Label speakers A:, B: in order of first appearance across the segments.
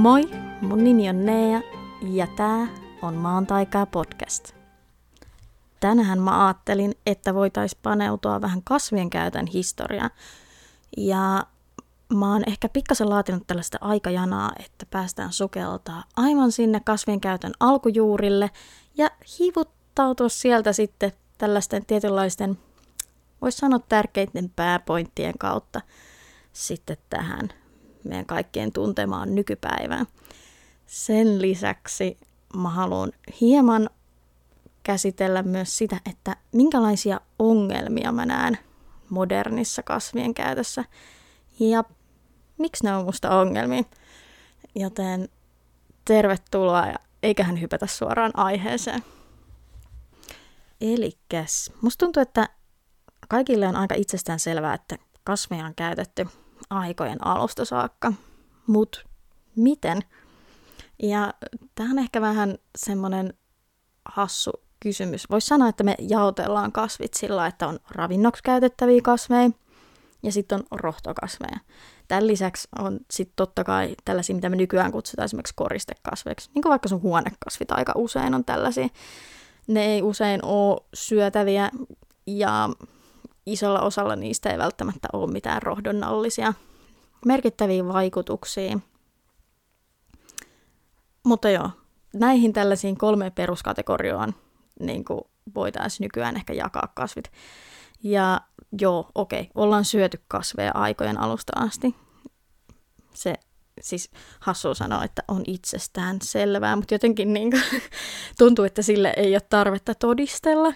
A: Moi, mun nimi on Nea ja tää on Maan taikaa podcast. Tänään mä ajattelin, että voitais paneutua vähän kasvien käytön historiaan. Ja mä oon ehkä pikkasen laatinut tällaista aikajanaa, että päästään sukeltaa aivan sinne kasvien käytön alkujuurille ja hivuttautua sieltä sitten tällaisten tietynlaisten, voisi sanoa tärkeiden pääpointtien kautta sitten tähän meidän kaikkien tuntemaan nykypäivään. Sen lisäksi mä haluan hieman käsitellä myös sitä, että minkälaisia ongelmia mä näen modernissa kasvien käytössä ja miksi ne on musta ongelmia. Joten tervetuloa ja eiköhän hypätä suoraan aiheeseen. Elikäs, musta tuntuu, että kaikille on aika itsestään selvää, että kasveja on käytetty aikojen alusta saakka. Mutta miten? Ja tämä on ehkä vähän semmoinen hassu kysymys. Voisi sanoa, että me jaotellaan kasvit sillä, että on ravinnoksi käytettäviä kasveja ja sitten on rohtokasveja. Tämän lisäksi on sitten totta kai tällaisia, mitä me nykyään kutsutaan esimerkiksi koristekasveiksi. Niin kuin vaikka sun huonekasvit aika usein on tällaisia. Ne ei usein ole syötäviä ja isolla osalla niistä ei välttämättä ole mitään rohdonnallisia merkittäviä vaikutuksia. Mutta joo, näihin tällaisiin kolme peruskategorioon niin voitaisiin nykyään ehkä jakaa kasvit. Ja joo, okei, okay, ollaan syöty kasveja aikojen alusta asti. Se siis hassu sanoa, että on itsestään selvää, mutta jotenkin niin kuin, tuntuu, että sille ei ole tarvetta todistella,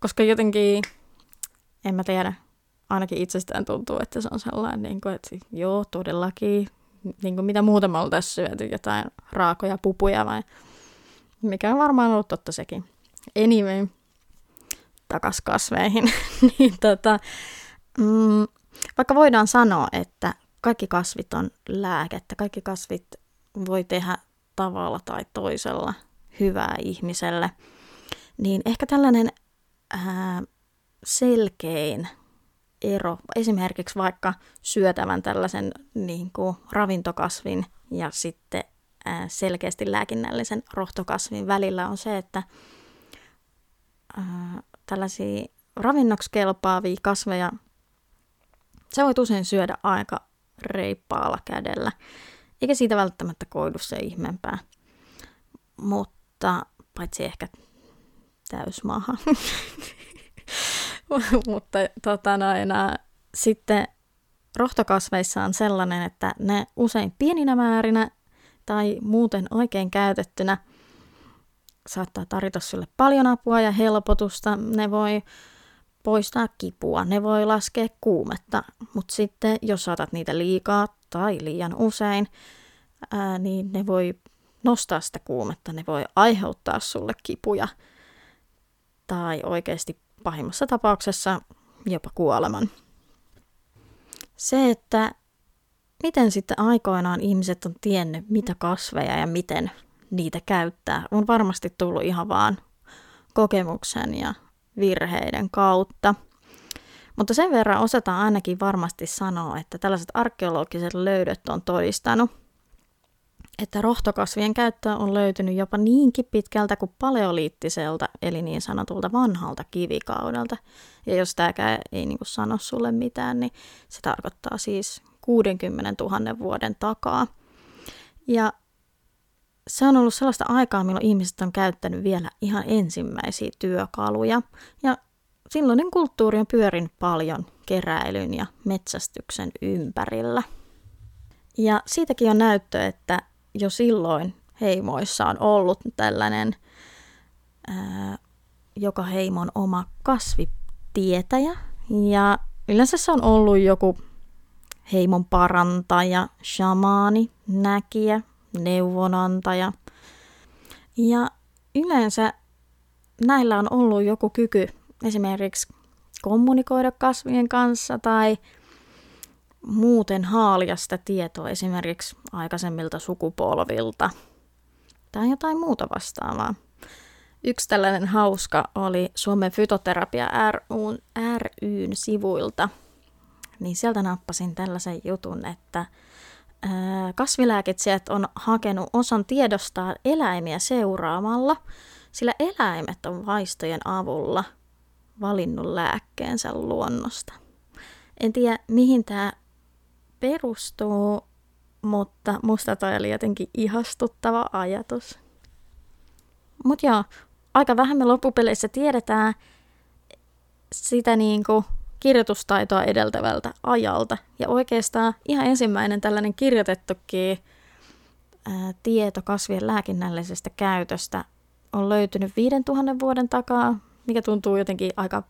A: koska jotenkin en mä tiedä, ainakin itsestään tuntuu, että se on sellainen, niin kuin, että joo, todellakin, niin kuin mitä muuta me oltaisiin syöty, jotain raakoja pupuja vai mikä on varmaan ollut totta sekin. Anyway, takas kasveihin. niin, tota, mm, vaikka voidaan sanoa, että kaikki kasvit on lääkettä, kaikki kasvit voi tehdä tavalla tai toisella hyvää ihmiselle, niin ehkä tällainen ää, selkein ero, esimerkiksi vaikka syötävän tällaisen niin kuin ravintokasvin ja sitten selkeästi lääkinnällisen rohtokasvin välillä on se, että tällaisia ravinnoksi kelpaavia kasveja sä voit usein syödä aika reippaalla kädellä, eikä siitä välttämättä koidu se ihmeempää. Mutta paitsi ehkä täysmaha. Mutta tota noin, sitten rohtokasveissa on sellainen, että ne usein pieninä määrinä tai muuten oikein käytettynä saattaa tarjota sulle paljon apua ja helpotusta. Ne voi poistaa kipua, ne voi laskea kuumetta, mutta sitten jos saatat niitä liikaa tai liian usein, ää, niin ne voi nostaa sitä kuumetta, ne voi aiheuttaa sulle kipuja tai oikeasti pahimmassa tapauksessa jopa kuoleman. Se, että miten sitten aikoinaan ihmiset on tiennyt, mitä kasveja ja miten niitä käyttää, on varmasti tullut ihan vaan kokemuksen ja virheiden kautta. Mutta sen verran osataan ainakin varmasti sanoa, että tällaiset arkeologiset löydöt on todistanut, että rohtokasvien käyttö on löytynyt jopa niinkin pitkältä kuin paleoliittiselta, eli niin sanotulta vanhalta kivikaudelta. Ja jos tämäkään ei niin sano sulle mitään, niin se tarkoittaa siis 60 000 vuoden takaa. Ja se on ollut sellaista aikaa, milloin ihmiset on käyttänyt vielä ihan ensimmäisiä työkaluja. Ja silloinen kulttuuri on pyörinyt paljon keräilyn ja metsästyksen ympärillä. Ja siitäkin on näyttö, että jo silloin heimoissa on ollut tällainen ää, joka heimon oma kasvitietäjä. Ja yleensä se on ollut joku heimon parantaja, shamaani, näkijä, neuvonantaja. Ja yleensä näillä on ollut joku kyky esimerkiksi kommunikoida kasvien kanssa tai muuten haalia sitä tietoa esimerkiksi aikaisemmilta sukupolvilta tai jotain muuta vastaavaa. Yksi tällainen hauska oli Suomen Fytoterapia ryn, ryn sivuilta. Niin sieltä nappasin tällaisen jutun, että kasvilääkitsijät on hakenut osan tiedostaa eläimiä seuraamalla, sillä eläimet on vaistojen avulla valinnut lääkkeensä luonnosta. En tiedä, mihin tämä perustuu, mutta musta toi oli jotenkin ihastuttava ajatus. Mutta joo, aika vähän me loppupeleissä tiedetään sitä niin kuin kirjoitustaitoa edeltävältä ajalta. Ja oikeastaan ihan ensimmäinen tällainen kirjoitettukin ää, tieto kasvien lääkinnällisestä käytöstä on löytynyt 5000 vuoden takaa, mikä tuntuu jotenkin aika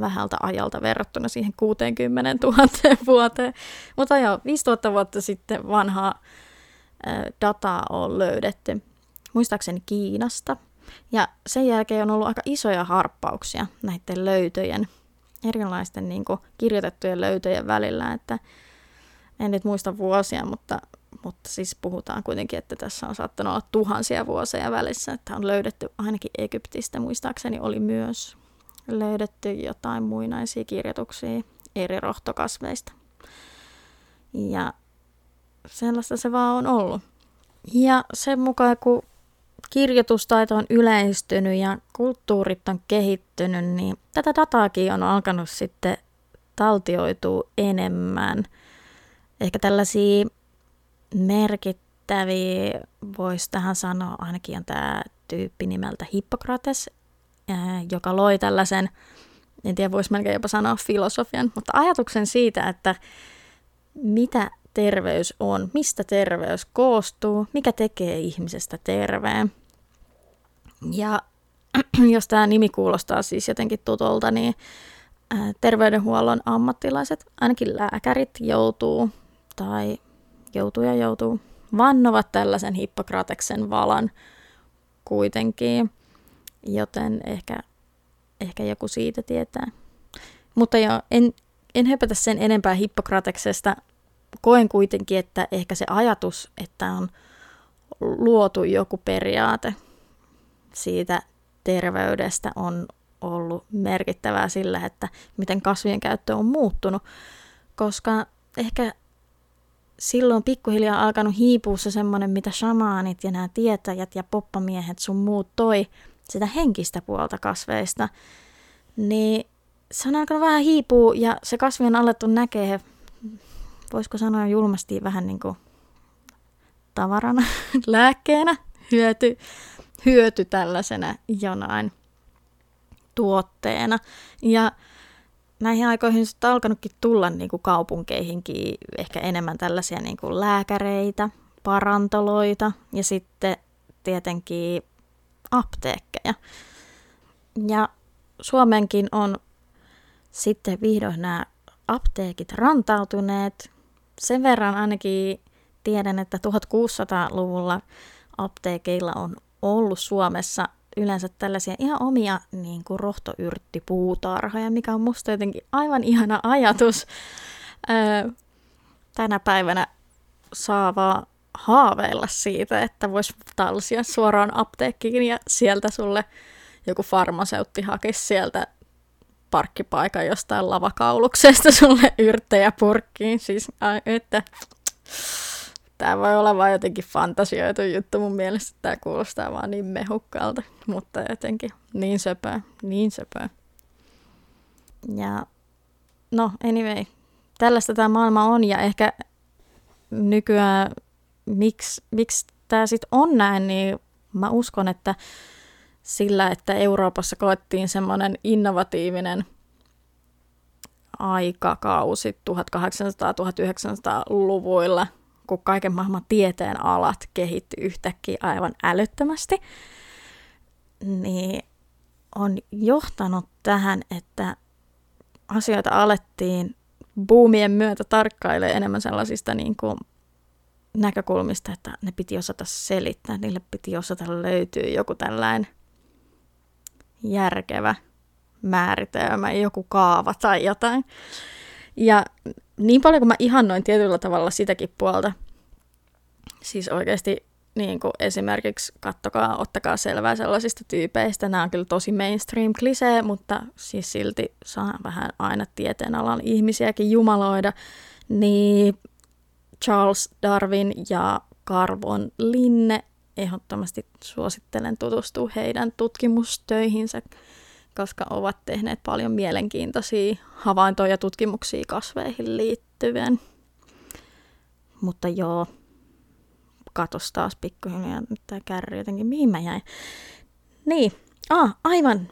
A: vähältä ajalta verrattuna siihen 60 000 vuoteen. Mutta joo, 5000 vuotta sitten vanhaa dataa on löydetty, muistaakseni Kiinasta. Ja sen jälkeen on ollut aika isoja harppauksia näiden löytöjen, erilaisten niin kuin, kirjoitettujen löytöjen välillä, että en nyt muista vuosia, mutta, mutta siis puhutaan kuitenkin, että tässä on saattanut olla tuhansia vuosia välissä, että on löydetty ainakin Egyptistä, muistaakseni oli myös löydetty jotain muinaisia kirjoituksia eri rohtokasveista. Ja sellaista se vaan on ollut. Ja sen mukaan, kun kirjoitustaito on yleistynyt ja kulttuurit on kehittynyt, niin tätä dataakin on alkanut sitten taltioitua enemmän. Ehkä tällaisia merkittäviä, voisi tähän sanoa, ainakin on tämä tyyppi nimeltä Hippokrates, joka loi tällaisen, en tiedä voisi melkein jopa sanoa filosofian, mutta ajatuksen siitä, että mitä terveys on, mistä terveys koostuu, mikä tekee ihmisestä terveen. Ja jos tämä nimi kuulostaa siis jotenkin tutolta, niin terveydenhuollon ammattilaiset, ainakin lääkärit, joutuu tai joutuu ja joutuu vannovat tällaisen Hippokrateksen valan kuitenkin joten ehkä, ehkä joku siitä tietää. Mutta joo, en, en höpätä sen enempää Hippokrateksesta. Koen kuitenkin, että ehkä se ajatus, että on luotu joku periaate siitä terveydestä on ollut merkittävää sillä, että miten kasvien käyttö on muuttunut, koska ehkä silloin pikkuhiljaa alkanut hiipua se semmoinen, mitä shamaanit ja nämä tietäjät ja poppamiehet sun muut toi sitä henkistä puolta kasveista, niin se on alkanut vähän hiipua ja se kasvi on alettu näkee, voisiko sanoa julmasti vähän niin kuin tavarana, lääkkeenä, hyöty, hyöty tällaisena jonain tuotteena. Ja näihin aikoihin on alkanutkin tulla niin kuin kaupunkeihinkin ehkä enemmän tällaisia niin kuin lääkäreitä, parantoloita ja sitten tietenkin apteekkeja. Ja Suomenkin on sitten vihdoin nämä apteekit rantautuneet. Sen verran ainakin tiedän, että 1600-luvulla apteekeilla on ollut Suomessa yleensä tällaisia ihan omia niin kuin rohtoyrttipuutarhoja, mikä on musta jotenkin aivan ihana ajatus. Öö, tänä päivänä saa vaan haaveilla siitä, että voisi talsia suoraan apteekkiin ja sieltä sulle joku farmaseutti hakisi sieltä parkkipaikan jostain lavakauluksesta sulle yrttejä purkkiin. Siis että tämä voi olla vain jotenkin fantasioitu juttu mun mielestä. Tämä kuulostaa vaan niin mehukkaalta, mutta jotenkin niin söpöä, niin söpöä. Ja no anyway, tällaista tämä maailma on ja ehkä nykyään miksi, miksi tämä sitten on näin, niin mä uskon, että sillä, että Euroopassa koettiin semmoinen innovatiivinen aikakausi 1800-1900-luvuilla, kun kaiken maailman tieteen alat kehittyi yhtäkkiä aivan älyttömästi, niin on johtanut tähän, että asioita alettiin buumien myötä tarkkailemaan enemmän sellaisista niin kuin näkökulmista, että ne piti osata selittää, niille piti osata löytyä joku tällainen järkevä määritelmä, joku kaava tai jotain. Ja niin paljon kuin mä ihannoin tietyllä tavalla sitäkin puolta, siis oikeasti niin kuin esimerkiksi kattokaa, ottakaa selvää sellaisista tyypeistä. Nämä on kyllä tosi mainstream klisee, mutta siis silti saa vähän aina tieteenalan ihmisiäkin jumaloida. Niin Charles Darwin ja Karvon Linne. Ehdottomasti suosittelen tutustua heidän tutkimustöihinsä, koska ovat tehneet paljon mielenkiintoisia havaintoja ja tutkimuksia kasveihin liittyen. Mutta joo, katos taas pikkuhiljaa, tämä kärry jotenkin, mihin mä jäin. Niin, ah, aivan,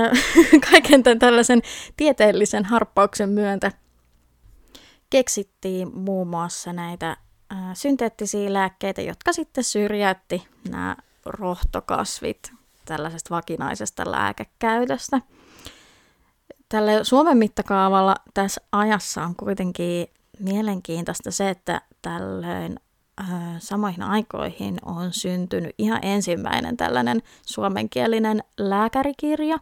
A: kaiken tämän tällaisen tieteellisen harppauksen myöntä keksittiin muun muassa näitä synteettisiä lääkkeitä, jotka sitten syrjäytti nämä rohtokasvit tällaisesta vakinaisesta lääkekäytöstä. Tällä Suomen mittakaavalla tässä ajassa on kuitenkin mielenkiintoista se, että tällöin äh, samoihin aikoihin on syntynyt ihan ensimmäinen tällainen suomenkielinen lääkärikirja,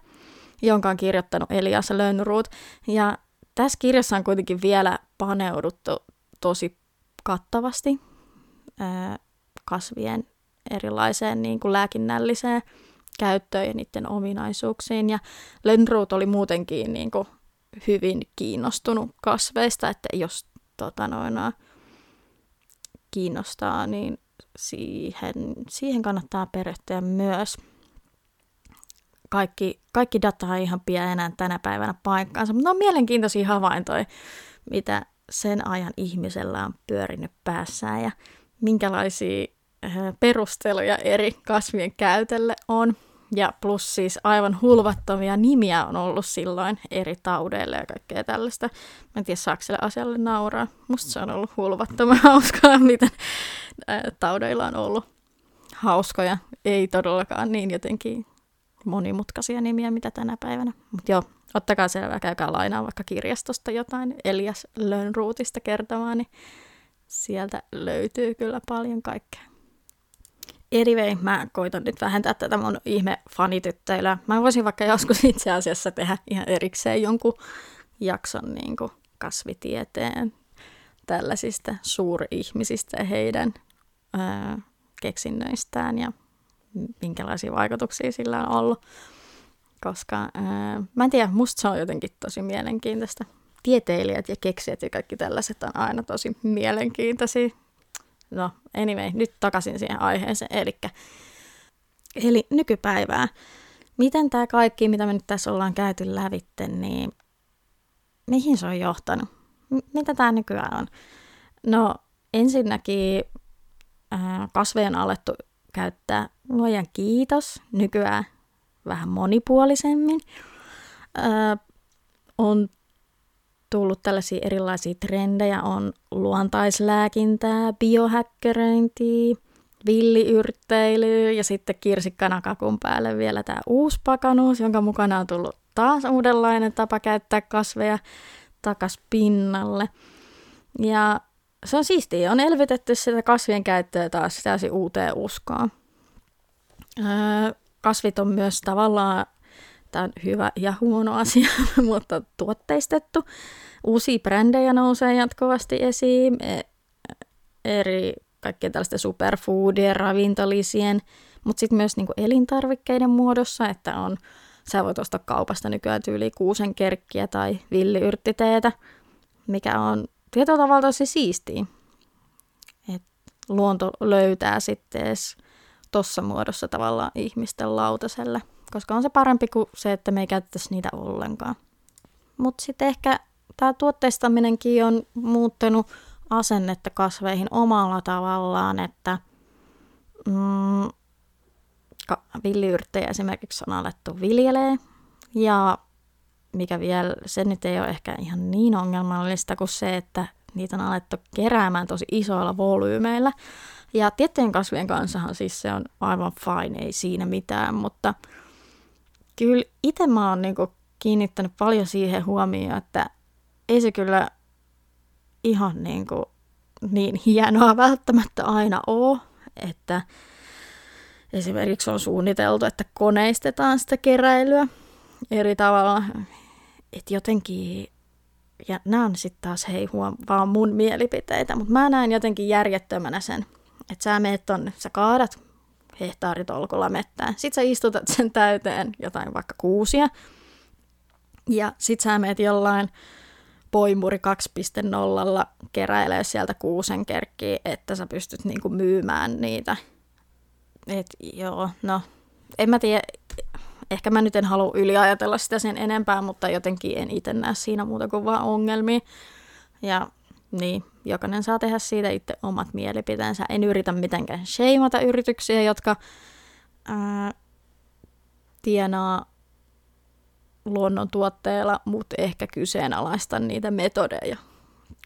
A: jonka on kirjoittanut Elias Lönnruut. Ja tässä kirjassa on kuitenkin vielä paneuduttu tosi kattavasti kasvien erilaiseen niin kuin lääkinnälliseen käyttöön ja niiden ominaisuuksiin. Ja Lönnruut oli muutenkin niin kuin hyvin kiinnostunut kasveista, että jos tota noin, kiinnostaa, niin siihen, siihen kannattaa perehtyä myös. Kaikki, kaikki data ei ihan pidä enää tänä päivänä paikkaansa, mutta on mielenkiintoisia havaintoja, mitä sen ajan ihmisellä on pyörinyt päässään ja minkälaisia äh, perusteluja eri kasvien käytölle on. Ja plus siis aivan hulvattomia nimiä on ollut silloin eri taudeille ja kaikkea tällaista. Mä en tiedä, saako sille asialle nauraa. Musta se on ollut hulvattoman hauskaa, miten taudeilla on ollut hauskoja. Ei todellakaan niin jotenkin monimutkaisia nimiä, mitä tänä päivänä. Mutta joo, ottakaa selvää, käykää lainaa vaikka kirjastosta jotain Elias Lönnruutista kertomaan, niin sieltä löytyy kyllä paljon kaikkea. Anyway, mä koitan nyt vähentää tätä mun ihme fanityttöilyä. Mä voisin vaikka joskus itse asiassa tehdä ihan erikseen jonkun jakson niin kuin kasvitieteen tällaisista suurihmisistä ja heidän ää, keksinnöistään ja minkälaisia vaikutuksia sillä on ollut. Koska ää, mä en tiedä, musta se on jotenkin tosi mielenkiintoista. Tieteilijät ja keksijät ja kaikki tällaiset on aina tosi mielenkiintoisia. No, anyway, nyt takaisin siihen aiheeseen. Elikkä, eli nykypäivää. Miten tämä kaikki, mitä me nyt tässä ollaan käyty lävitte, niin mihin se on johtanut? M- mitä tämä nykyään on? No, ensinnäkin äh, kasveja on alettu käyttää luojan kiitos nykyään vähän monipuolisemmin. Äh, on tullut tällaisia erilaisia trendejä, on luontaislääkintää, biohäkkäröintiä, villiyrtteilyä ja sitten kirsikkanakakun päälle vielä tämä uusi pakanuus, jonka mukana on tullut taas uudenlainen tapa käyttää kasveja takas pinnalle. Ja se on siistiä, on elvytetty sitä kasvien käyttöä taas täysin uuteen uskoon. Öö, kasvit on myös tavallaan Tämä hyvä ja huono asia, mutta tuotteistettu. Uusia brändejä nousee jatkuvasti esiin, e, eri kaikkien tällaisten superfoodien, ravintolisien, mutta sitten myös niinku elintarvikkeiden muodossa, että on, sä voit ostaa kaupasta nykyään tyyli kuusen kerkkiä tai villiyrttiteetä, mikä on tietyllä tavalla tosi siistiä. Et luonto löytää sitten tuossa muodossa tavallaan ihmisten lautaselle koska on se parempi kuin se, että me ei käytettäisi niitä ollenkaan. Mutta sitten ehkä tämä tuotteistaminenkin on muuttanut asennetta kasveihin omalla tavallaan, että mm, villiyrttejä esimerkiksi on alettu viljelee ja mikä vielä, se nyt ei ole ehkä ihan niin ongelmallista kuin se, että niitä on alettu keräämään tosi isoilla volyymeillä. Ja tiettyjen kasvien kanssahan siis se on aivan fine, ei siinä mitään, mutta kyllä itse mä oon niinku kiinnittänyt paljon siihen huomioon, että ei se kyllä ihan niinku niin hienoa välttämättä aina ole, että esimerkiksi on suunniteltu, että koneistetaan sitä keräilyä eri tavalla, että jotenkin, ja nämä on sitten taas hei huom, vaan mun mielipiteitä, mutta mä näen jotenkin järjettömänä sen, että sä meet tonne, sä kaadat hehtaaritolkulla mettään. Sitten sä istutat sen täyteen jotain vaikka kuusia. Ja sit sä meet jollain poimuri 2.0 keräilee sieltä kuusen kerkkiä, että sä pystyt niinku myymään niitä. Et joo, no en mä tiedä, ehkä mä nyt en halua yliajatella sitä sen enempää, mutta jotenkin en itse näe siinä muuta kuin vaan ongelmia. Ja niin, jokainen saa tehdä siitä itse omat mielipiteensä. En yritä mitenkään sheimata yrityksiä, jotka ää, tienaa luonnontuotteilla, mutta ehkä kyseenalaista niitä metodeja,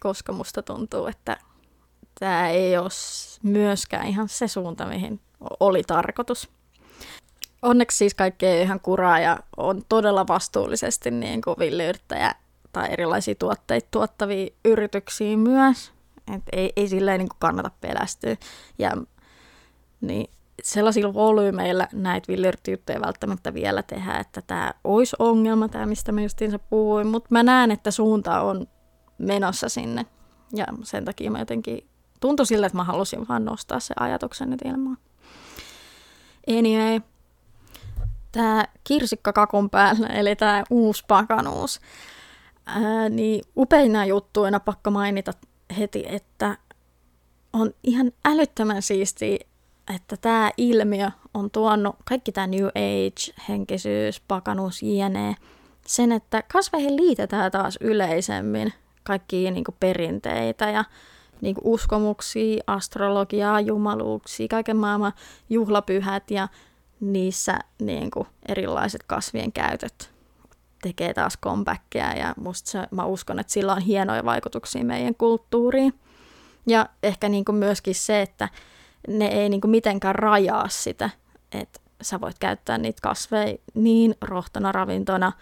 A: koska musta tuntuu, että tämä ei ole myöskään ihan se suunta, mihin oli tarkoitus. Onneksi siis kaikki ei ihan kuraa ja on todella vastuullisesti niin kuin villiyrittäjä tai erilaisia tuotteita tuottavia yrityksiä myös. Et ei, ei silleen niin kannata pelästyä. Ja niin sellaisilla volyymeilla näitä villiyrittäjyyttä välttämättä vielä tehdä, että tämä olisi ongelma, tämä mistä mä justiinsa puhuin, mutta mä näen, että suunta on menossa sinne. Ja sen takia mä jotenkin tuntui sille, että mä halusin vaan nostaa se ajatuksen nyt ilmaan. Anyway, tämä kirsikka kakun päällä, eli tämä uusi pakanuus, ää, niin upeina juttuina pakko mainita heti, että on ihan älyttömän siistiä, että tämä ilmiö on tuonut kaikki tämä New Age, henkisyys, pakanuus, jne. Sen, että kasveihin liitetään taas yleisemmin kaikkia niin perinteitä ja niin uskomuksia, astrologiaa, jumaluuksia, kaiken maailman juhlapyhät ja niissä niin kuin erilaiset kasvien käytöt tekee taas comebackia ja musta se, mä uskon, että sillä on hienoja vaikutuksia meidän kulttuuriin. Ja ehkä niin kuin myöskin se, että ne ei niin kuin mitenkään rajaa sitä, että sä voit käyttää niitä kasveja niin rohtona ravintona,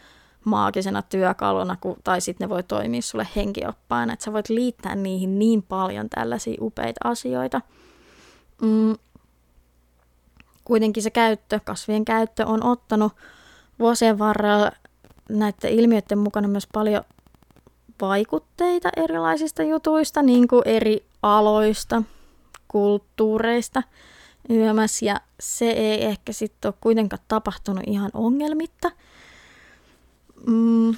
A: maagisena työkaluna, tai sitten ne voi toimia sulle henkioppaana, että sä voit liittää niihin niin paljon tällaisia upeita asioita. Mm. Kuitenkin se käyttö, kasvien käyttö on ottanut vuosien varrella näiden ilmiöiden mukana myös paljon vaikutteita erilaisista jutuista, niin kuin eri aloista, kulttuureista yömäs, ja se ei ehkä sitten ole kuitenkaan tapahtunut ihan ongelmitta. Mm,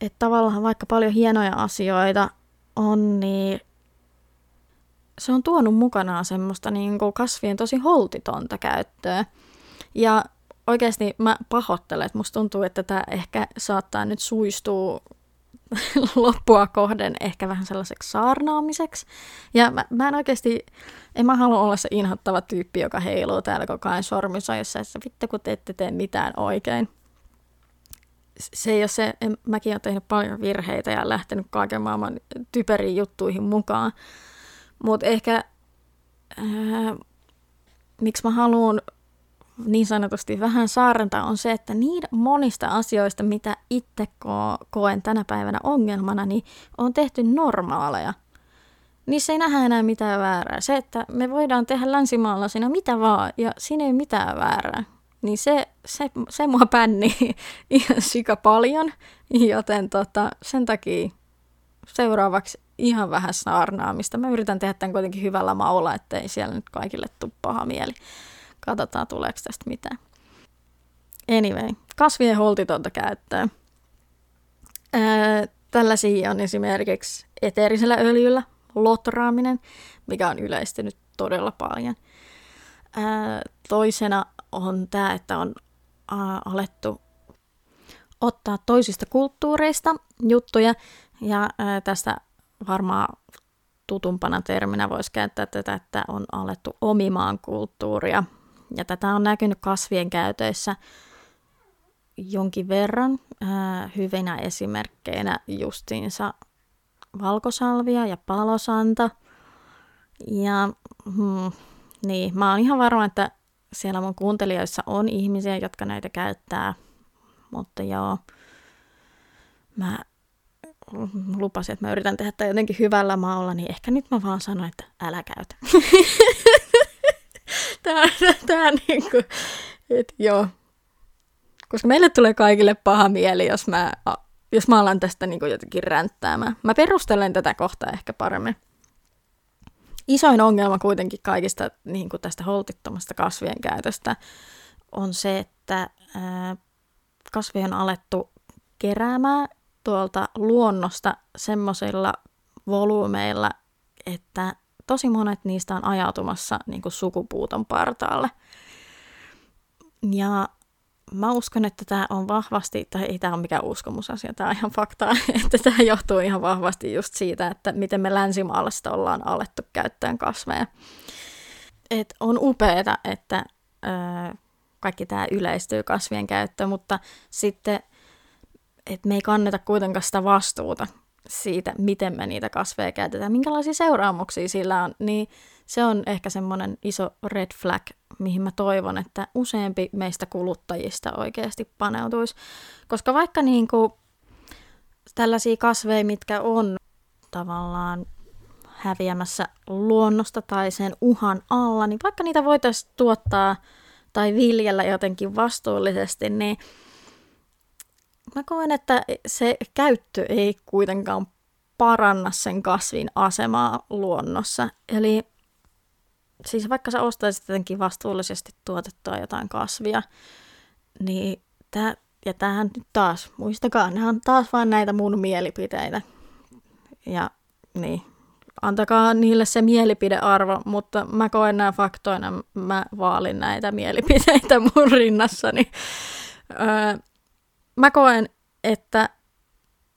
A: että tavallaan vaikka paljon hienoja asioita on, niin se on tuonut mukanaan semmoista niin kuin kasvien tosi holtitonta käyttöä. Ja oikeasti mä pahoittelen, että musta tuntuu, että tämä ehkä saattaa nyt suistua loppua kohden ehkä vähän sellaiseksi saarnaamiseksi. Ja mä, mä en oikeasti, en mä halua olla se inhottava tyyppi, joka heiluu täällä koko ajan sormissa, jossa että vittu kun te ette tee mitään oikein. Se ei ole se, en, mäkin olen tehnyt paljon virheitä ja lähtenyt kaiken maailman typeriin juttuihin mukaan. Mutta ehkä, ää, miksi mä haluan niin sanotusti vähän saarenta on se, että niin monista asioista, mitä itse ko- koen tänä päivänä ongelmana, niin on tehty normaaleja. Niissä ei nähdä enää mitään väärää. Se, että me voidaan tehdä länsimaalaisina mitä vaan, ja siinä ei mitään väärää. Niin se, se, se mua pänni ihan sika paljon, joten tota, sen takia seuraavaksi ihan vähän saarnaamista. Mä yritän tehdä tämän kuitenkin hyvällä maulla, ettei siellä nyt kaikille tule paha mieli. Katsotaan, tuleeko tästä mitään. Anyway, kasvien holtitonta käyttöä. Ää, tällaisia on esimerkiksi eteerisellä öljyllä lotraaminen, mikä on yleistynyt todella paljon. Ää, toisena on tämä, että on ää, alettu ottaa toisista kulttuureista juttuja, ja ää, tästä varmaan tutumpana terminä voisi käyttää tätä, että on alettu omimaan kulttuuria ja tätä on näkynyt kasvien käytöissä jonkin verran äh, hyvinä esimerkkeinä justiinsa valkosalvia ja palosanta. Ja hmm, niin, mä oon ihan varma, että siellä mun kuuntelijoissa on ihmisiä, jotka näitä käyttää, mutta joo, mä lupasin, että mä yritän tehdä tätä jotenkin hyvällä maalla, niin ehkä nyt mä vaan sanon, että älä käytä. Tää, tää niinku, et joo. Koska meille tulee kaikille paha mieli, jos mä, jos mä alan tästä niinku jotenkin ränttäämään. Mä perustelen tätä kohtaa ehkä paremmin. Isoin ongelma kuitenkin kaikista niin kuin tästä holtittomasta kasvien käytöstä on se, että ää, kasvien on alettu keräämään tuolta luonnosta semmoisilla volyymeilla, että tosi monet niistä on ajautumassa niin kuin sukupuuton partaalle. Ja mä uskon, että tämä on vahvasti, tai ei tämä ole mikään uskomusasia, tämä on ihan faktaa, että tämä johtuu ihan vahvasti just siitä, että miten me länsimaalaista ollaan alettu käyttämään kasveja. Et on upeeta, että ö, kaikki tämä yleistyy kasvien käyttö, mutta sitten, että me ei kanneta kuitenkaan sitä vastuuta siitä, miten me niitä kasveja käytetään, minkälaisia seuraamuksia sillä on, niin se on ehkä semmoinen iso red flag, mihin mä toivon, että useampi meistä kuluttajista oikeasti paneutuisi. Koska vaikka niin kuin tällaisia kasveja, mitkä on tavallaan häviämässä luonnosta tai sen uhan alla, niin vaikka niitä voitaisiin tuottaa tai viljellä jotenkin vastuullisesti, niin mä koen, että se käyttö ei kuitenkaan paranna sen kasvin asemaa luonnossa. Eli siis vaikka sä ostaisit jotenkin vastuullisesti tuotettua jotain kasvia, niin tää, ja tämähän nyt taas, muistakaa, nämä on taas vain näitä mun mielipiteitä. Ja niin, antakaa niille se mielipidearvo, mutta mä koen nämä faktoina, mä vaalin näitä mielipiteitä mun rinnassani. Öö, mä koen, että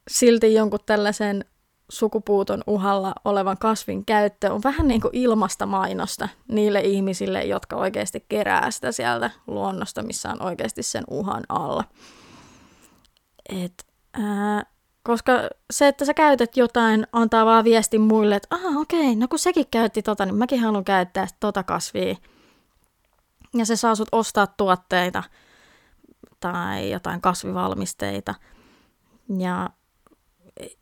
A: silti jonkun tällaisen sukupuuton uhalla olevan kasvin käyttö on vähän niin kuin ilmasta mainosta niille ihmisille, jotka oikeasti kerää sitä sieltä luonnosta, missä on oikeasti sen uhan alla. Et, ää, koska se, että sä käytät jotain, antaa vaan viestin muille, että aha, okei, no kun sekin käytti tota, niin mäkin haluan käyttää tota kasvia. Ja se saa sut ostaa tuotteita tai jotain kasvivalmisteita. Ja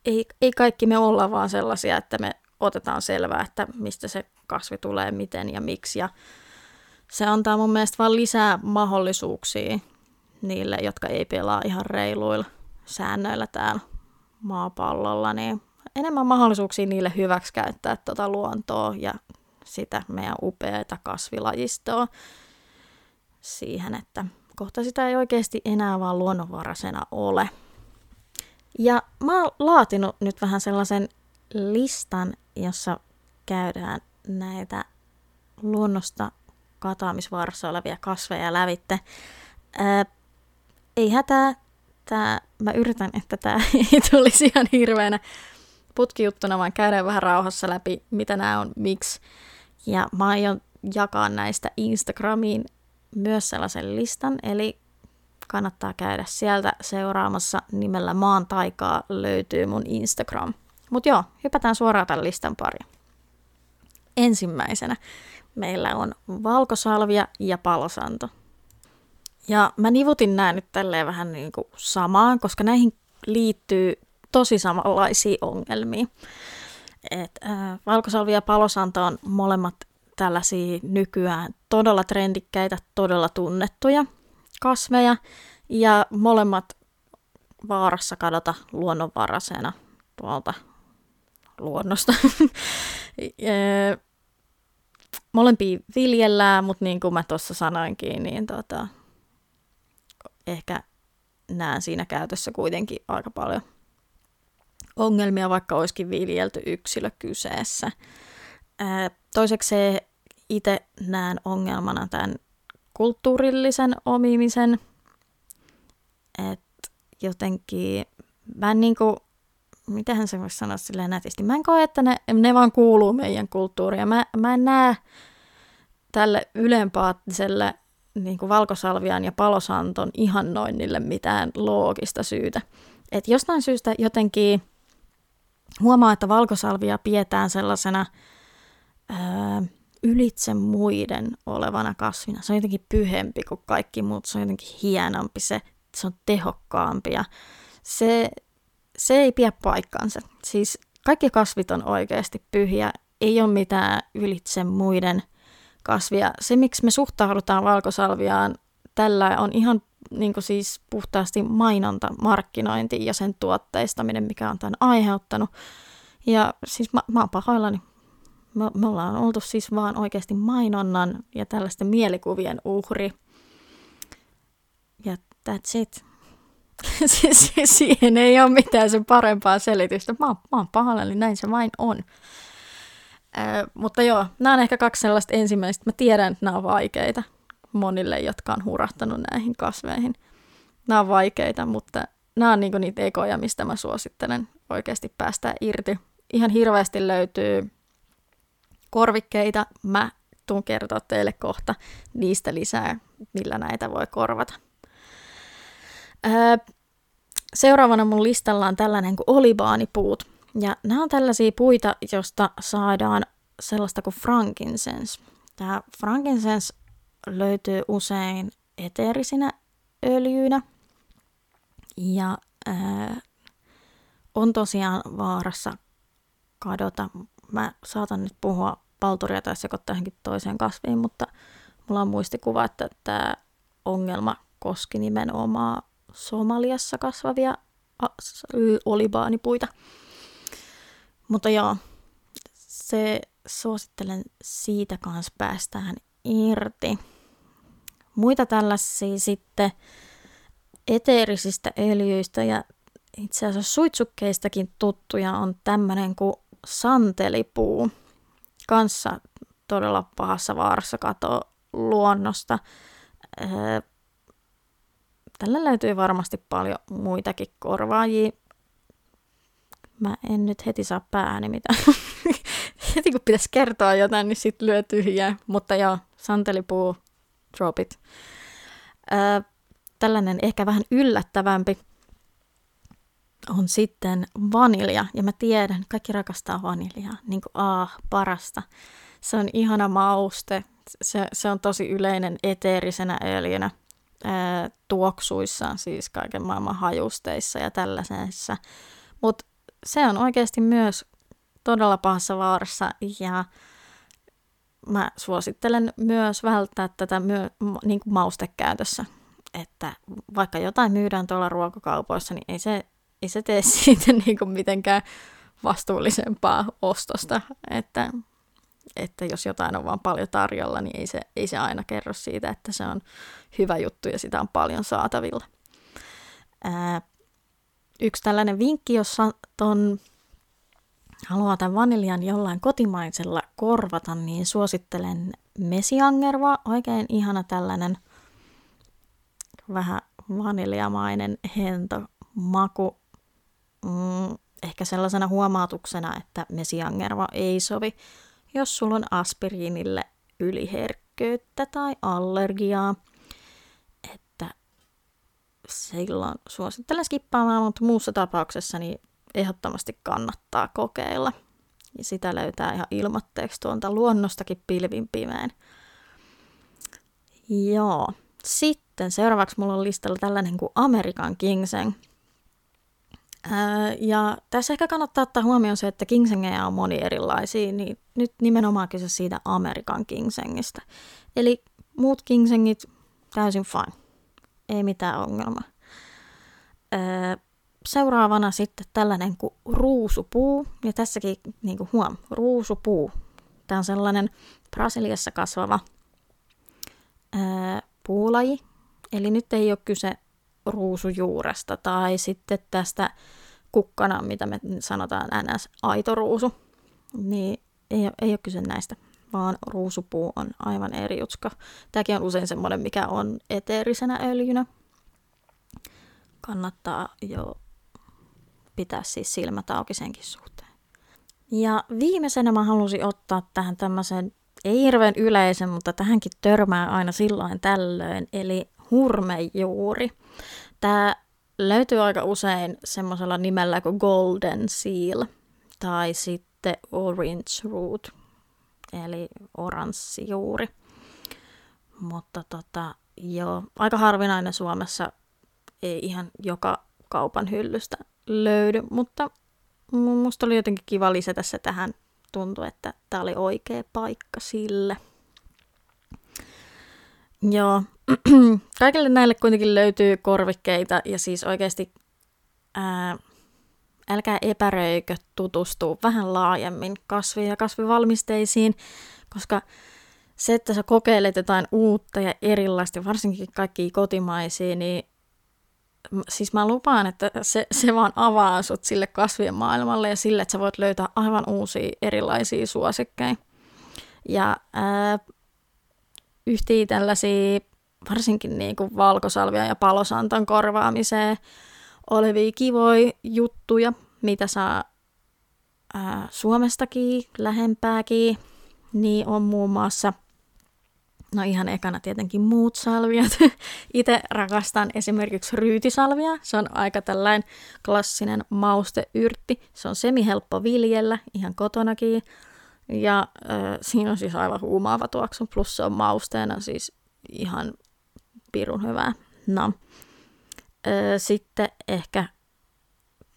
A: ei, ei kaikki me olla vaan sellaisia, että me otetaan selvää, että mistä se kasvi tulee, miten ja miksi. Ja se antaa mun mielestä vaan lisää mahdollisuuksia niille, jotka ei pelaa ihan reiluilla säännöillä täällä maapallolla, niin enemmän mahdollisuuksia niille hyväksikäyttää tuota luontoa ja sitä meidän upeata kasvilajistoa siihen, että kohta sitä ei oikeasti enää vaan luonnonvaraisena ole. Ja mä oon laatinut nyt vähän sellaisen listan, jossa käydään näitä luonnosta katoamisvaarassa olevia kasveja lävitte. Ää, ei hätää, tää, mä yritän, että tämä ei tulisi ihan hirveänä putkijuttuna, vaan käydään vähän rauhassa läpi, mitä nämä on, miksi. Ja mä aion jakaa näistä Instagramiin myös sellaisen listan, eli kannattaa käydä sieltä seuraamassa nimellä Maan taikaa löytyy mun Instagram. Mutta joo, hypätään suoraan tämän listan pari. Ensimmäisenä meillä on valkosalvia ja palosanto. Ja mä nivutin nämä nyt tälleen vähän niin kuin samaan, koska näihin liittyy tosi samanlaisia ongelmia. Et, äh, valkosalvia ja palosanto on molemmat tällaisia nykyään todella trendikkäitä, todella tunnettuja kasveja ja molemmat vaarassa kadota luonnonvaraisena tuolta luonnosta. Molempia viljellään, mutta niin kuin mä tuossa sanoinkin, niin tota, ehkä näen siinä käytössä kuitenkin aika paljon ongelmia, vaikka olisikin viljelty yksilö kyseessä. Toiseksi itse näen ongelmana tämän kulttuurillisen omimisen, että jotenkin mä en niinku, mitähän se voisi sanoa silleen nätisti, mä en koe, että ne, ne vaan kuuluu meidän kulttuuriin. Mä, mä en näe tälle ylempaattiselle niin kuin valkosalvian ja palosanton ihannoinnille mitään loogista syytä. Et jostain syystä jotenkin huomaa, että valkosalvia pidetään sellaisena ää, ylitse muiden olevana kasvina. Se on jotenkin pyhempi kuin kaikki muut, se on jotenkin hienompi, se, se on tehokkaampi ja se, se ei pidä paikkaansa. Siis kaikki kasvit on oikeasti pyhiä, ei ole mitään ylitse muiden kasvia. Se, miksi me suhtaudutaan valkosalviaan tällä on ihan niin siis puhtaasti mainonta, markkinointi ja sen tuotteistaminen, mikä on tämän aiheuttanut. Ja siis mä, mä oon pahoillani me, me ollaan oltu siis vaan oikeasti mainonnan ja tällaisten mielikuvien uhri. Ja that's it. siihen ei ole mitään sen parempaa selitystä. Mä oon, mä oon pahalla, niin näin se vain on. Ö, mutta joo, nämä on ehkä kaksi sellaista ensimmäistä. Mä tiedän, että nämä on vaikeita monille, jotka on hurahtanut näihin kasveihin. Nämä on vaikeita, mutta nämä on niinku niitä ekoja, mistä mä suosittelen oikeasti päästää irti. Ihan hirveästi löytyy korvikkeita. Mä tuun kertoa teille kohta niistä lisää, millä näitä voi korvata. Öö, seuraavana mun listalla on tällainen kuin olibaanipuut. Ja nämä on tällaisia puita, josta saadaan sellaista kuin frankincense. Tämä frankincense löytyy usein eteerisinä öljyinä ja ää, on tosiaan vaarassa kadota. Mä saatan nyt puhua palturia tai sekoittaa johonkin toiseen kasviin, mutta mulla on muistikuva, että tämä ongelma koski nimenomaan Somaliassa kasvavia olibaanipuita. Mutta joo, se suosittelen siitä kanssa päästään irti. Muita tällaisia sitten eteerisistä öljyistä ja itse asiassa suitsukkeistakin tuttuja on tämmöinen kuin santelipuu. Kanssa todella pahassa vaarassa katoa luonnosta. Öö, tällä löytyy varmasti paljon muitakin korvaajia. Mä en nyt heti saa pääni mitä. heti kun pitäisi kertoa jotain, niin sitten lyö tyhjää. Mutta joo, santelipuu, drop it. Öö, tällainen ehkä vähän yllättävämpi on sitten vanilja. Ja mä tiedän, kaikki rakastaa vaniljaa. Niin kuin ah, parasta. Se on ihana mauste. Se, se on tosi yleinen eteerisenä öljynä ää, tuoksuissa, siis kaiken maailman hajusteissa ja tällaisessa. Mutta se on oikeasti myös todella pahassa vaarassa ja mä suosittelen myös välttää tätä myö, niin kuin maustekäytössä. Että vaikka jotain myydään tuolla ruokakaupoissa, niin ei se, ei se tee siitä niin kuin mitenkään vastuullisempaa ostosta. Että, että jos jotain on vaan paljon tarjolla, niin ei se, ei se aina kerro siitä, että se on hyvä juttu ja sitä on paljon saatavilla. Ää, yksi tällainen vinkki, jossa ton haluaa tämän vaniljan jollain kotimaisella korvata, niin suosittelen mesiangerva, oikein ihana tällainen vähän vaniljamainen hento maku. Mm, ehkä sellaisena huomautuksena, että mesiangerva ei sovi, jos sulla on aspiriinille yliherkkyyttä tai allergiaa. Että silloin suosittelen skippaamaan, mutta muussa tapauksessa niin ehdottomasti kannattaa kokeilla. Ja sitä löytää ihan ilmatteeksi tuolta luonnostakin pilvin pimeen. Joo. Sitten seuraavaksi mulla on listalla tällainen kuin American Ginseng. Ja tässä ehkä kannattaa ottaa huomioon se, että ginsengejä on moni erilaisia, niin nyt nimenomaan kyse siitä Amerikan ginsengistä. Eli muut ginsengit täysin fine. Ei mitään ongelmaa seuraavana sitten tällainen kuin ruusupuu. Ja tässäkin niin kuin huom, ruusupuu. Tämä on sellainen Brasiliassa kasvava ää, puulaji. Eli nyt ei ole kyse ruusujuuresta tai sitten tästä kukkana, mitä me sanotaan ns. aitoruusu. Niin ei ei ole kyse näistä, vaan ruusupuu on aivan eri jutska. Tämäkin on usein semmoinen, mikä on eteerisenä öljynä. Kannattaa jo pitää siis silmät auki senkin suhteen. Ja viimeisenä mä halusin ottaa tähän tämmöisen, ei hirveän yleisen, mutta tähänkin törmää aina silloin tällöin, eli hurmejuuri. Tämä löytyy aika usein semmoisella nimellä kuin Golden Seal tai sitten Orange Root, eli oranssijuuri. Mutta tota, joo, aika harvinainen Suomessa, ei ihan joka kaupan hyllystä löydy, mutta musta oli jotenkin kiva lisätä se tähän. Tuntui, että tämä oli oikea paikka sille. Joo, kaikille näille kuitenkin löytyy korvikkeita ja siis oikeasti ää, älkää epäröikö tutustua vähän laajemmin kasviin ja kasvivalmisteisiin, koska se, että sä kokeilet jotain uutta ja erilaista, varsinkin kaikki kotimaisia, niin siis mä lupaan, että se, se vaan avaa sut sille kasvien maailmalle ja sille, että sä voit löytää aivan uusia erilaisia suosikkeja. Ja ää, yhtiä tällaisia, varsinkin niin kuin valkosalvia ja palosantan korvaamiseen olevia kivoja juttuja, mitä saa ää, Suomestakin, lähempääkin, niin on muun muassa – No ihan ekana tietenkin muut salviat. Itse rakastan esimerkiksi ryytisalvia. Se on aika tällainen klassinen mausteyrtti. Se on semi-helppo viljellä ihan kotonakin. Ja äh, siinä on siis aivan huumaava tuoksu. Plus se on mausteena siis ihan pirun hyvää. No. Sitten ehkä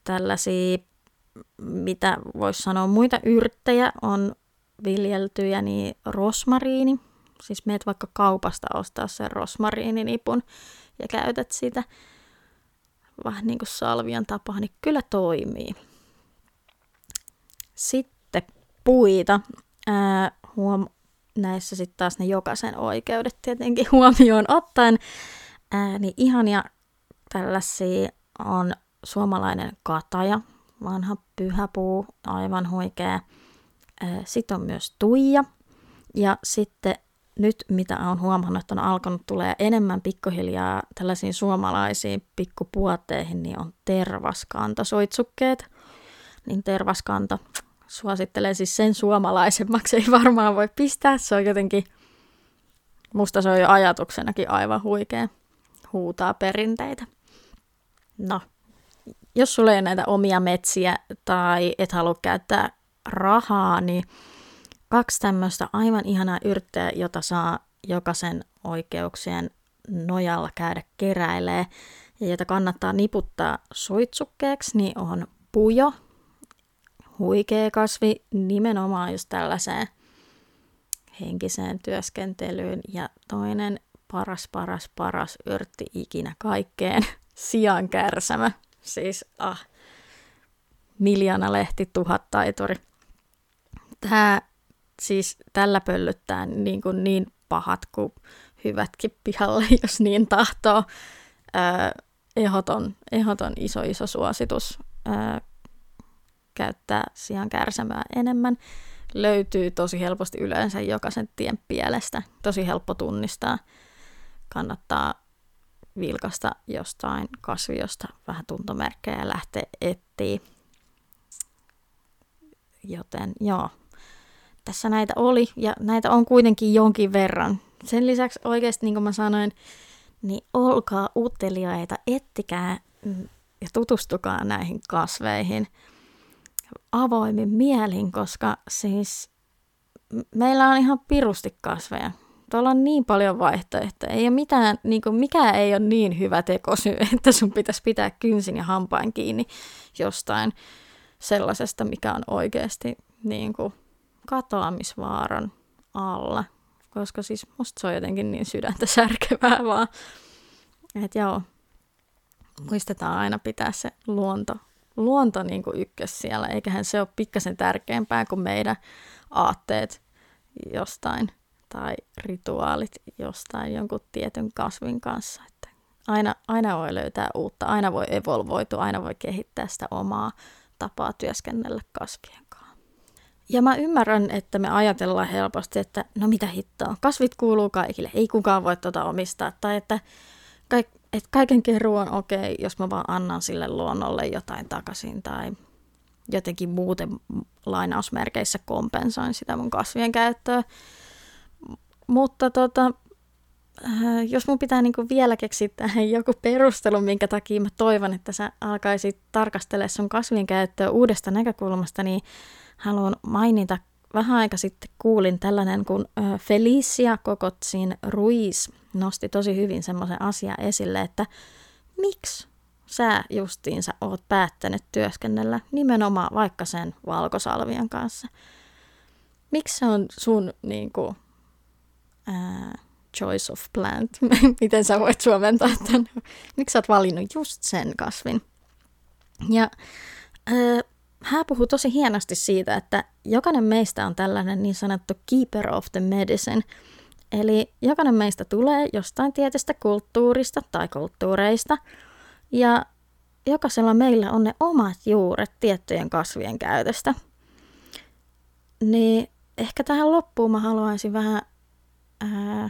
A: tällaisia, mitä voisi sanoa, muita yrttejä on viljeltyjä, niin rosmariini Siis meet vaikka kaupasta ostaa sen rosmariininipun ja käytät sitä vähän niin kuin salvian tapaa, niin kyllä toimii. Sitten puita. Ää, huom- näissä sitten taas ne jokaisen oikeudet tietenkin huomioon ottaen. Ää, niin ihania tällaisia on suomalainen kataja, vanha pyhäpuu, aivan huikea. Sitten on myös tuija. Ja sitten nyt, mitä olen huomannut, että on alkanut tulee enemmän pikkuhiljaa tällaisiin suomalaisiin pikkupuotteihin, niin on tervaskantasoitsukkeet. Niin tervaskanta suosittelee siis sen suomalaisemmaksi, ei varmaan voi pistää. Se on jotenkin, musta se on jo ajatuksenakin aivan huikea, huutaa perinteitä. No, jos sulla ei ole näitä omia metsiä tai et halua käyttää rahaa, niin kaksi tämmöistä aivan ihanaa yrtteä, jota saa jokaisen oikeuksien nojalla käydä keräilee ja jota kannattaa niputtaa suitsukkeeksi, niin on pujo, huikea kasvi nimenomaan just tällaiseen henkiseen työskentelyyn ja toinen paras, paras, paras yrtti ikinä kaikkeen, sian kärsämä. Siis ah, miljoona lehti, tuhat taituri. Tämä siis tällä pöllyttää niin, kuin niin pahat kuin hyvätkin pihalle, jos niin tahtoo. Öö, ehdoton, ehdoton iso iso suositus öö, käyttää sian kärsämää enemmän. Löytyy tosi helposti yleensä jokaisen tien pielestä. Tosi helppo tunnistaa. Kannattaa vilkasta jostain kasviosta vähän tuntomerkkejä ja lähteä etsiä. Joten joo, tässä näitä oli, ja näitä on kuitenkin jonkin verran. Sen lisäksi oikeasti, niin kuin mä sanoin, niin olkaa uteliaita, ettikää ja tutustukaa näihin kasveihin avoimin mielin, koska siis meillä on ihan pirusti kasveja. Tuolla on niin paljon vaihtoehtoja. Ei ole mitään, niin kuin, mikä ei ole niin hyvä tekosyy, että sun pitäisi pitää kynsin ja hampain kiinni jostain sellaisesta, mikä on oikeasti niin kuin, katoamisvaaran alla, koska siis musta se on jotenkin niin sydäntä särkevää vaan. Että joo, muistetaan aina pitää se luonto, luonto niin kuin ykkös siellä, eiköhän se ole pikkasen tärkeämpää kuin meidän aatteet jostain tai rituaalit jostain jonkun tietyn kasvin kanssa. Että aina, aina voi löytää uutta, aina voi evolvoitua, aina voi kehittää sitä omaa tapaa työskennellä kasvien ja mä ymmärrän, että me ajatellaan helposti, että no mitä hittoa, kasvit kuuluu kaikille, ei kukaan voi tuota omistaa. Tai että, kaik, että kaiken keruu on okei, okay, jos mä vaan annan sille luonnolle jotain takaisin tai jotenkin muuten lainausmerkeissä kompensoin sitä mun kasvien käyttöä. Mutta tota, äh, jos mun pitää niinku vielä keksiä tähän joku perustelu, minkä takia mä toivon, että sä alkaisit tarkastella sun kasvien käyttöä uudesta näkökulmasta, niin haluan mainita. Vähän aika sitten kuulin tällainen, kun Felicia Kokotsin Ruiz nosti tosi hyvin semmoisen asian esille, että miksi sä justiinsa oot päättänyt työskennellä nimenomaan vaikka sen valkosalvian kanssa. Miksi se on sun niin kuin, ää, choice of plant? Miten sä voit suomentaa tämän? Miksi sä oot valinnut just sen kasvin? Ja ää, hän puhuu tosi hienosti siitä, että jokainen meistä on tällainen niin sanottu keeper of the medicine. Eli jokainen meistä tulee jostain tietystä kulttuurista tai kulttuureista. Ja jokaisella meillä on ne omat juuret tiettyjen kasvien käytöstä. Niin ehkä tähän loppuun mä haluaisin vähän ää,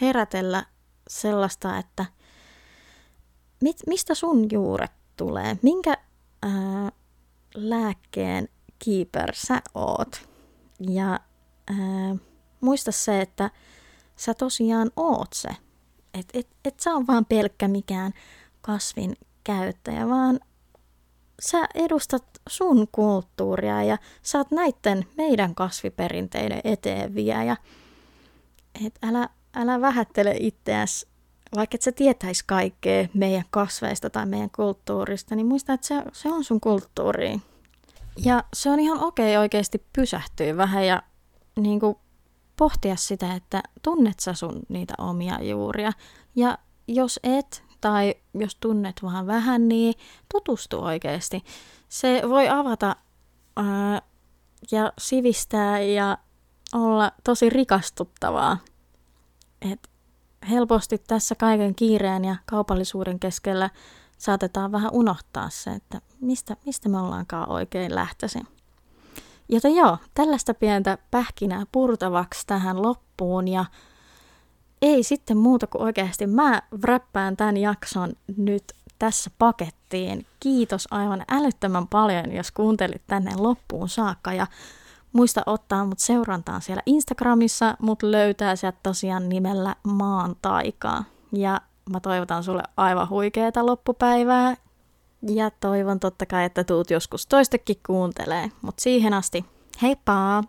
A: herätellä sellaista, että mit, mistä sun juuret tulee? Minkä ää, lääkkeen keeper sä oot? Ja ää, muista se, että sä tosiaan oot se. Et, et, et sä on vaan pelkkä mikään kasvin käyttäjä, vaan sä edustat sun kulttuuria ja sä oot näiden meidän kasviperinteiden eteenviejä. Et älä, älä vähättele itseäsi, vaikka et sä tietäis kaikkea meidän kasveista tai meidän kulttuurista, niin muista, että se, se on sun kulttuuri. Ja se on ihan okei oikeasti pysähtyä vähän ja niin kuin pohtia sitä, että tunnet sä sun niitä omia juuria. Ja jos et, tai jos tunnet vaan vähän, niin tutustu oikeasti. Se voi avata ää, ja sivistää ja olla tosi rikastuttavaa. Et helposti tässä kaiken kiireen ja kaupallisuuden keskellä saatetaan vähän unohtaa se, että mistä, mistä me ollaankaan oikein lähtöisin. Joten joo, tällaista pientä pähkinää purtavaksi tähän loppuun ja ei sitten muuta kuin oikeasti mä räppään tämän jakson nyt tässä pakettiin. Kiitos aivan älyttömän paljon, jos kuuntelit tänne loppuun saakka ja muista ottaa mut seurantaan siellä Instagramissa, mut löytää sieltä tosiaan nimellä Maan taikaa. Ja mä toivotan sulle aivan huikeeta loppupäivää ja toivon totta kai, että tuut joskus toistekin kuuntelee. Mutta siihen asti, heippa!